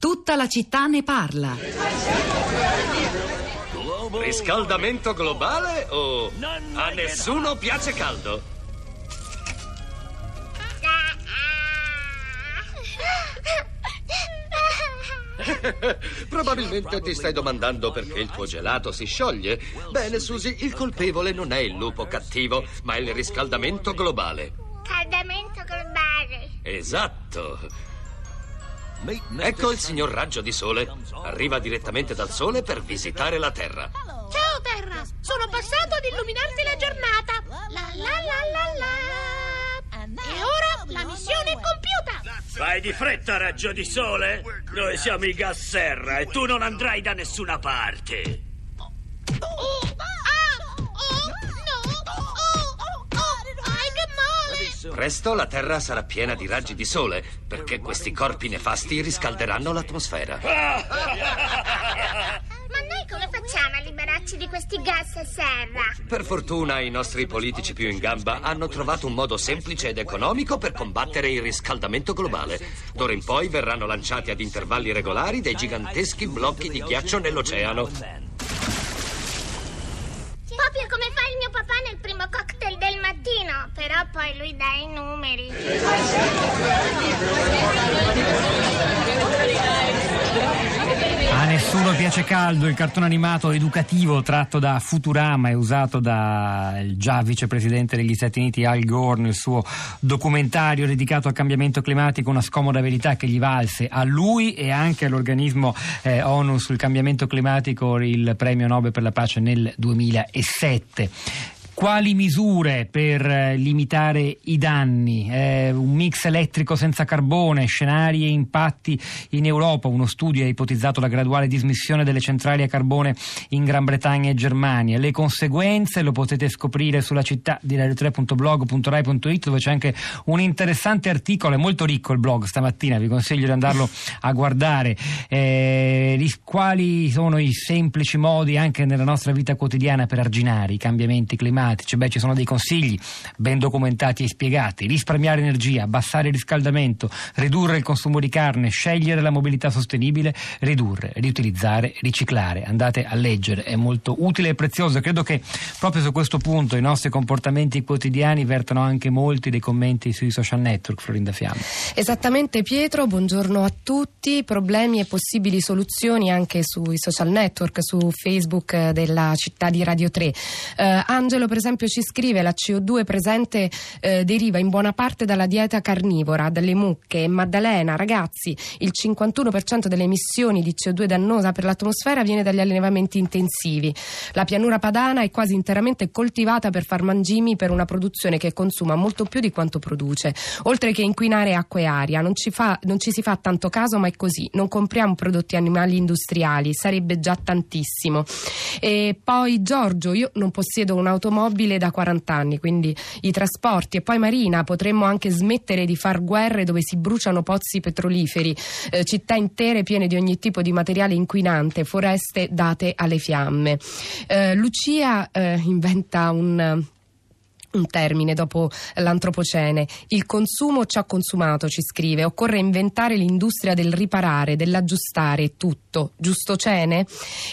Tutta la città ne parla. Riscaldamento globale o a nessuno piace caldo? Probabilmente ti stai domandando perché il tuo gelato si scioglie. Bene, Susi, il colpevole non è il lupo cattivo, ma il riscaldamento globale. Scaldamento globale. Esatto. Ecco il signor Raggio di Sole. Arriva direttamente dal Sole per visitare la Terra. Ciao Terra, sono passato ad illuminarti la giornata. La la la la la. E ora la missione è compiuta. Vai di fretta, raggio di sole! Noi siamo i gas serra e tu non andrai da nessuna parte! Presto la Terra sarà piena di raggi di sole, perché questi corpi nefasti riscalderanno l'atmosfera. Ma noi come facciamo a liberarci di questi gas serra? Per fortuna i nostri politici più in gamba hanno trovato un modo semplice ed economico per combattere il riscaldamento globale. D'ora in poi verranno lanciati ad intervalli regolari dei giganteschi blocchi di ghiaccio nell'oceano. Proprio come fa il mio papà nel primo cocktail mattino. Però poi lui dà i numeri. A nessuno piace caldo, il cartone animato educativo tratto da Futurama e usato dal già vicepresidente degli Stati Uniti Al Gore nel suo documentario dedicato al cambiamento climatico, una scomoda verità che gli valse a lui e anche all'organismo eh, ONU sul cambiamento climatico il premio Nobel per la pace nel 2007. Quali misure per eh, limitare i danni? Eh, un mix elettrico senza carbone, scenari e impatti in Europa. Uno studio ha ipotizzato la graduale dismissione delle centrali a carbone in Gran Bretagna e Germania. Le conseguenze lo potete scoprire sulla città di radio3.blog.rai.it dove c'è anche un interessante articolo, è molto ricco il blog stamattina, vi consiglio di andarlo a guardare. Eh, quali sono i semplici modi anche nella nostra vita quotidiana per arginare i cambiamenti climatici? Beh, ci sono dei consigli ben documentati e spiegati. Risparmiare energia, abbassare il riscaldamento, ridurre il consumo di carne, scegliere la mobilità sostenibile, ridurre, riutilizzare, riciclare. Andate a leggere, è molto utile e prezioso. Credo che proprio su questo punto i nostri comportamenti quotidiani vertono anche molti dei commenti sui social network, Florinda Fiamma. Esattamente Pietro, buongiorno a tutti. Problemi e possibili soluzioni anche sui social network, su Facebook eh, della città di Radio 3. Eh, Angelo per esempio ci scrive la CO2 presente eh, deriva in buona parte dalla dieta carnivora, dalle mucche. Maddalena, ragazzi, il 51% delle emissioni di CO2 dannosa per l'atmosfera viene dagli allevamenti intensivi. La pianura padana è quasi interamente coltivata per far mangimi per una produzione che consuma molto più di quanto produce, oltre che inquinare acqua e aria. Non ci, fa, non ci si fa tanto caso, ma è così. Non compriamo prodotti animali industriali, sarebbe già tantissimo. E poi Giorgio, io non possiedo un'automobile da 40 anni, quindi i trasporti e poi Marina, potremmo anche smettere di far guerre dove si bruciano pozzi petroliferi, eh, città intere piene di ogni tipo di materiale inquinante, foreste date alle fiamme. Eh, Lucia eh, inventa un un termine dopo l'antropocene. Il consumo ci ha consumato, ci scrive. Occorre inventare l'industria del riparare, dell'aggiustare tutto. Giusto cene?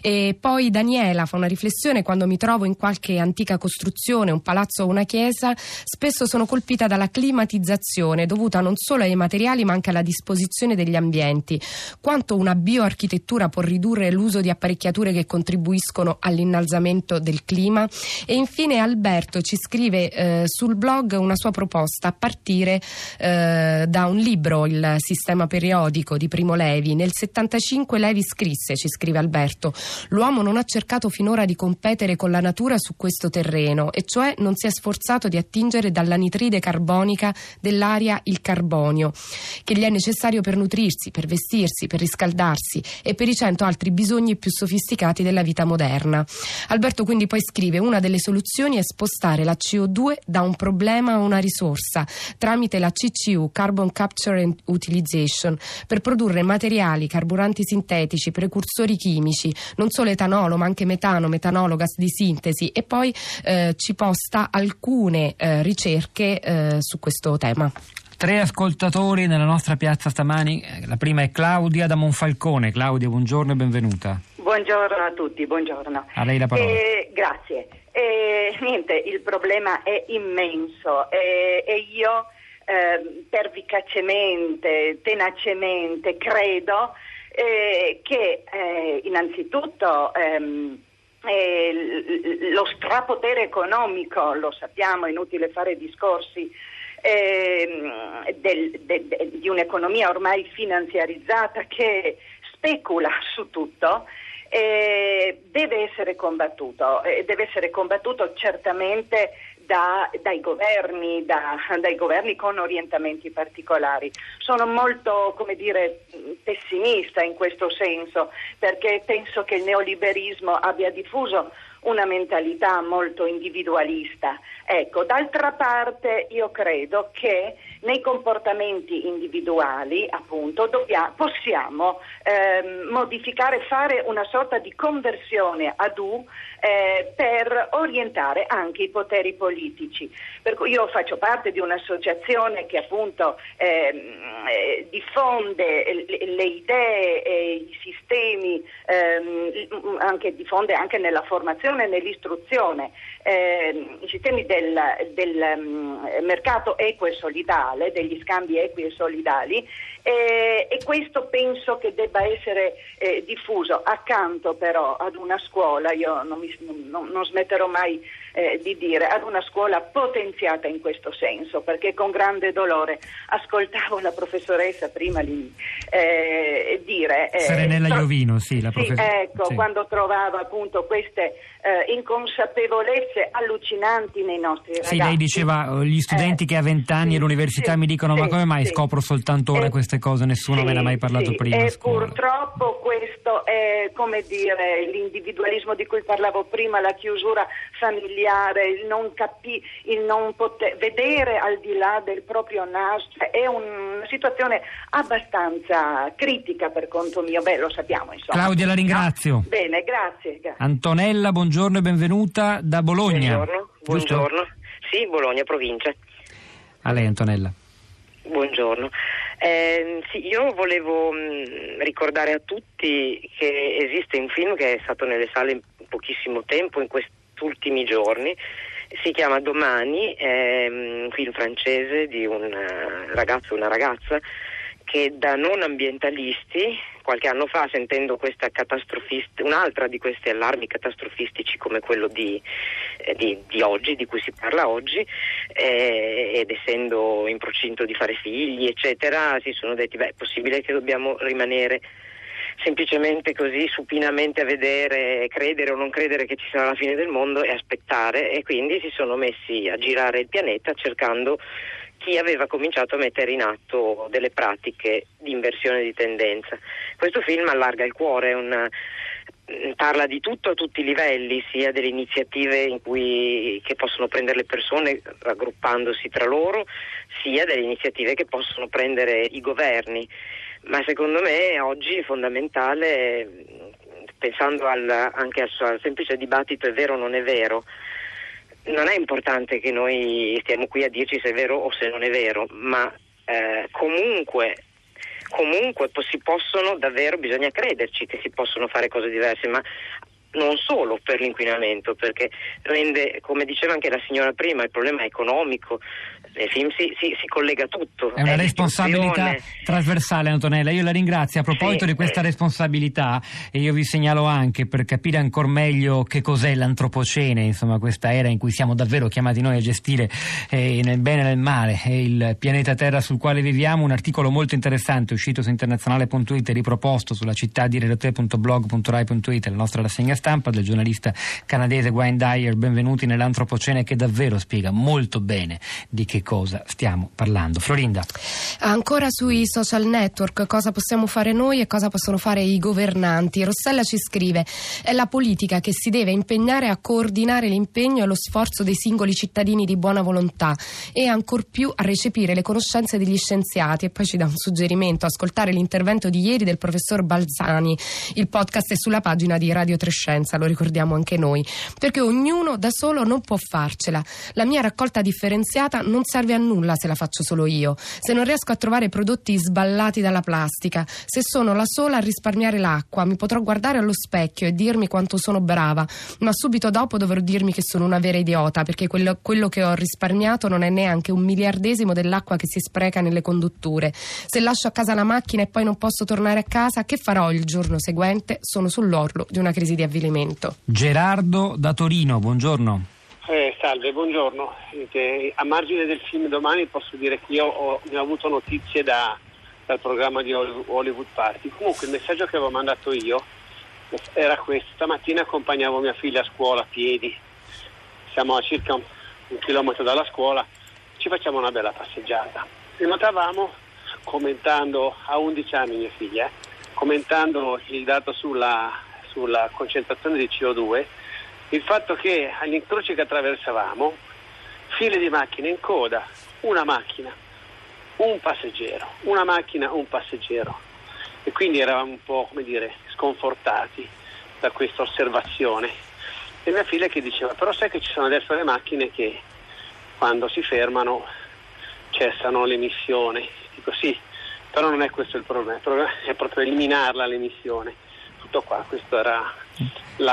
E poi Daniela fa una riflessione quando mi trovo in qualche antica costruzione, un palazzo o una chiesa, spesso sono colpita dalla climatizzazione dovuta non solo ai materiali ma anche alla disposizione degli ambienti. Quanto una bioarchitettura può ridurre l'uso di apparecchiature che contribuiscono all'innalzamento del clima? E infine Alberto ci scrive eh, sul blog una sua proposta a partire eh, da un libro, Il sistema periodico di Primo Levi. Nel 75 Levi scrisse, ci scrive Alberto, l'uomo non ha cercato finora di competere con la natura su questo terreno, e cioè non si è sforzato di attingere dall'anitride carbonica dell'aria il carbonio, che gli è necessario per nutrirsi, per vestirsi, per riscaldarsi e per i cento altri bisogni più sofisticati della vita moderna. Alberto quindi poi scrive una delle soluzioni è spostare la CO2 da un problema a una risorsa tramite la CCU, Carbon Capture and Utilization, per produrre materiali, carburanti sintetici, precursori chimici, non solo etanolo ma anche metano, metanolo, gas di sintesi e poi eh, ci posta alcune eh, ricerche eh, su questo tema. Tre ascoltatori nella nostra piazza stamani. Eh, La prima è Claudia da Monfalcone. Claudia, buongiorno e benvenuta. Buongiorno a tutti, buongiorno. A lei la parola. Eh, grazie. Eh, niente, il problema è immenso. Eh, e io eh, pervicacemente, tenacemente credo eh, che eh, innanzitutto ehm, eh, lo strapotere economico, lo sappiamo, è inutile fare discorsi ehm, del- de- de- di un'economia ormai finanziarizzata che specula su tutto, eh, deve essere combattuto, eh, deve essere combattuto certamente da- dai, governi, da- dai governi con orientamenti particolari. Sono molto, dire, pessimista in questo senso perché penso che il neoliberismo abbia diffuso una mentalità molto individualista. Ecco, d'altra parte io credo che nei comportamenti individuali, appunto, dobbia- possiamo ehm, modificare, fare una sorta di conversione ad U eh, per orientare anche i poteri politici. Per cui io faccio parte di un'associazione che appunto ehm, eh, diffonde le, idee e i sistemi, ehm, anche, diffonde anche nella formazione e nell'istruzione. Ehm, i sistemi del, del, mm, mercato equo e solidale, degli scambi equi e solidali eh, e questo penso che debba essere eh, diffuso. Accanto però ad una scuola, io non, mi- non- non smetterò mai eh, di dire, ad una scuola potenziata in questo senso, perché con grande dolore ascoltavo la professoressa prima lì, eh, dire... eh, Serenella tro- Iovino, sì, la sì, professoressa. ecco, quando trovava appunto queste eh, inconsapevolezze allucinanti nei nostri ragazzi. Sì, lei diceva eh, gli studenti Eh, che a vent'anni sì, all'università sì, mi dicono ma sì, come mai sì. scopro soltanto ora queste cose, nessuno sì, me ne ha mai parlato sì, prima E purtroppo questo è, come dire, l'individualismo di cui parlavo prima, la chiusura familiare, il non capi- il non poter vedere al di là del proprio naso, cioè, è una situazione abbastanza critica per conto mio, beh lo sappiamo insomma. Claudia, la ringrazio. Bene, grazie. grazie. Antonella, buongiorno e benvenuta da Bologna. Buongiorno, buongiorno. Sì, Bologna, provincia. A lei Antonella. Buongiorno. Eh, sì, io volevo mh, ricordare a tutti che esiste un film che è stato nelle sale in pochissimo tempo, in questi ultimi giorni. Si chiama Domani, è un film francese di un eh, ragazzo e una ragazza che da non ambientalisti, qualche anno fa sentendo un'altra di questi allarmi catastrofistici come quello di, eh, di- di oggi, di cui si parla oggi, eh, ed essendo in procinto di fare figli, eccetera, si sono detti, beh, è possibile che dobbiamo rimanere semplicemente così supinamente a vedere, credere o non credere che ci sarà la fine del mondo e aspettare e quindi si sono messi a girare il pianeta cercando chi aveva cominciato a mettere in atto delle pratiche di inversione di tendenza. Questo film allarga il cuore, è un- mm, parla di tutto a tutti i livelli, sia delle iniziative in cui, che possono prendere le persone raggruppandosi tra loro, sia delle iniziative che possono prendere i governi. Ma secondo me oggi è fondamentale, pensando al- anche al, al semplice dibattito è vero o non è vero, non è importante che noi stiamo qui a dirci se è vero o se non è vero, ma eh, comunque, comunque si possono davvero, bisogna crederci che si possono fare cose diverse, ma non solo per l'inquinamento, perché rende, come diceva anche la signora prima, il problema economico, nel film si, si- si collega tutto. È una è responsabilità trasversale, Antonella. Io la ringrazio. A proposito Sì, di questa eh. responsabilità, e io vi segnalo anche per capire ancora meglio che cos'è l'antropocene, insomma, questa era in cui siamo davvero chiamati noi a gestire eh, nel bene e nel male eh, il pianeta Terra sul quale viviamo. Un articolo molto interessante uscito su internazionale.it riproposto sulla città di radio3.blog.rai.it, la nostra rassegna stampa del giornalista canadese Wayne Dyer. Benvenuti nell'antropocene che davvero spiega molto bene di che cosa stiamo parlando. Florinda. Ancora sui social network, cosa possiamo fare noi e cosa possono fare i governanti? Rossella ci scrive: è la politica che si deve impegnare a coordinare l'impegno e lo sforzo dei singoli cittadini di buona volontà e ancor più a recepire le conoscenze degli scienziati. E poi ci dà un suggerimento: ascoltare l'intervento di ieri del professor Balzani. Il podcast è sulla pagina di Radio Trescello. Sufficienza, lo ricordiamo anche noi, perché ognuno da solo non può farcela. La mia raccolta differenziata non serve a nulla se la faccio solo io, se non riesco a trovare prodotti sballati dalla plastica, se sono la sola a risparmiare l'acqua, mi potrò guardare allo specchio e dirmi quanto sono brava, ma subito dopo dovrò dirmi che sono una vera idiota perché quello, quello che ho risparmiato non è neanche un miliardesimo dell'acqua che si spreca nelle condutture. Se lascio a casa la macchina e poi non posso tornare a casa, che farò il giorno seguente? Sono sull'orlo di una crisi di avvilimento. Gerardo da Torino, buongiorno. Eh, salve, buongiorno. A margine del film domani posso dire che io ho, ne ho avuto notizie da, dal programma di Hollywood Party. Comunque il messaggio che avevo mandato io era questo. Stamattina accompagnavo mia figlia a scuola a piedi. Siamo a circa un, un chilometro dalla scuola. Ci facciamo una bella passeggiata. E notavamo, commentando a 11 anni mia figlia, commentando il dato sulla, sulla concentrazione di CO2, il fatto che agli incroci che attraversavamo, file di macchine in coda, una macchina, un passeggero, una macchina, un passeggero. E quindi eravamo un po', come dire, sconfortati da questa osservazione. E mia figlia che diceva, però sai che ci sono adesso le macchine che quando si fermano cessano l'emissione. Dico sì, però non è questo il problema, il problema è proprio eliminarla l'emissione. Tutto qua, questo era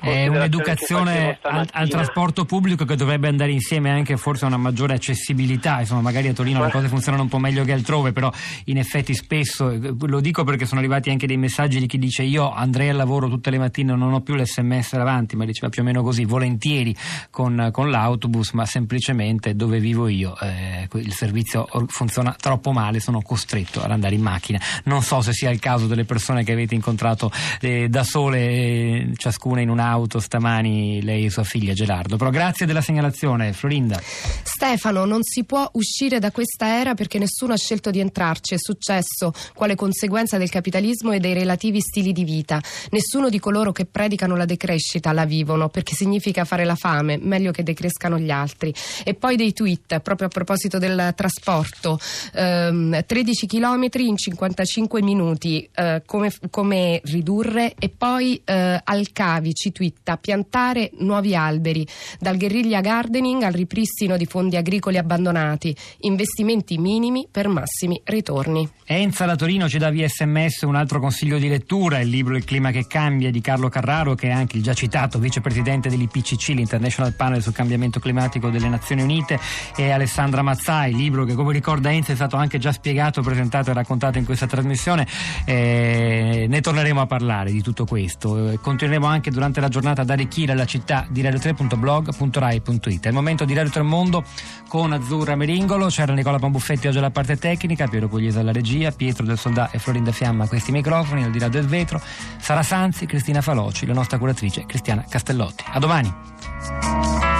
è un'educazione al, al, trasporto pubblico che dovrebbe andare insieme anche forse a una maggiore accessibilità. Insomma, magari a Torino le cose funzionano un po' meglio che altrove, però in effetti spesso, eh, lo dico perché sono arrivati anche dei messaggi di chi dice io andrei al lavoro tutte le mattine, non ho più l'SMS davanti, ma diceva più o meno così, volentieri con, con l'autobus, ma semplicemente dove vivo io eh, il servizio funziona troppo male, sono costretto ad andare in macchina. Non so se sia il caso delle persone che avete incontrato eh, da sole. Eh, ciascuna in un'auto stamani, lei e sua figlia Gerardo. Però grazie della segnalazione, Florinda. Stefano, non si può uscire da questa era perché nessuno ha scelto di entrarci. È successo quale conseguenza del capitalismo e dei relativi stili di vita. Nessuno di coloro che predicano la decrescita la vivono perché significa fare la fame, meglio che decrescano gli altri. E poi dei tweet, proprio a proposito del trasporto. Ehm, 13 km in 55 minuti, eh, come, come, ridurre e poi eh, al Cavi ci twitta piantare nuovi alberi, dal guerriglia gardening al ripristino di fondi agricoli abbandonati, investimenti minimi per massimi ritorni. Enza da Torino ci dà via sms un altro consiglio di lettura, il libro Il clima che cambia di Carlo Carraro che è anche il già citato vicepresidente dell'IPCC, l'International Panel sul cambiamento climatico delle Nazioni Unite e Alessandra Mazzai, libro che come ricorda Enza è stato anche già spiegato, presentato e raccontato in questa trasmissione, eh, ne torneremo a parlare di tutto questo, eh, continueremo anche durante la giornata ad arricchire la città di radio3.blog.rai.it. È il momento di Radio 3 Mondo con Azzurra Meringolo, c'era Nicola Pambuffetti oggi alla parte tecnica, Piero Pugliese alla regia, Pietro del Soldà e Florinda Fiamma a questi microfoni, al di là del vetro, Sara Sanzi, Cristina Faloci, la nostra curatrice Cristiana Castellotti. A domani!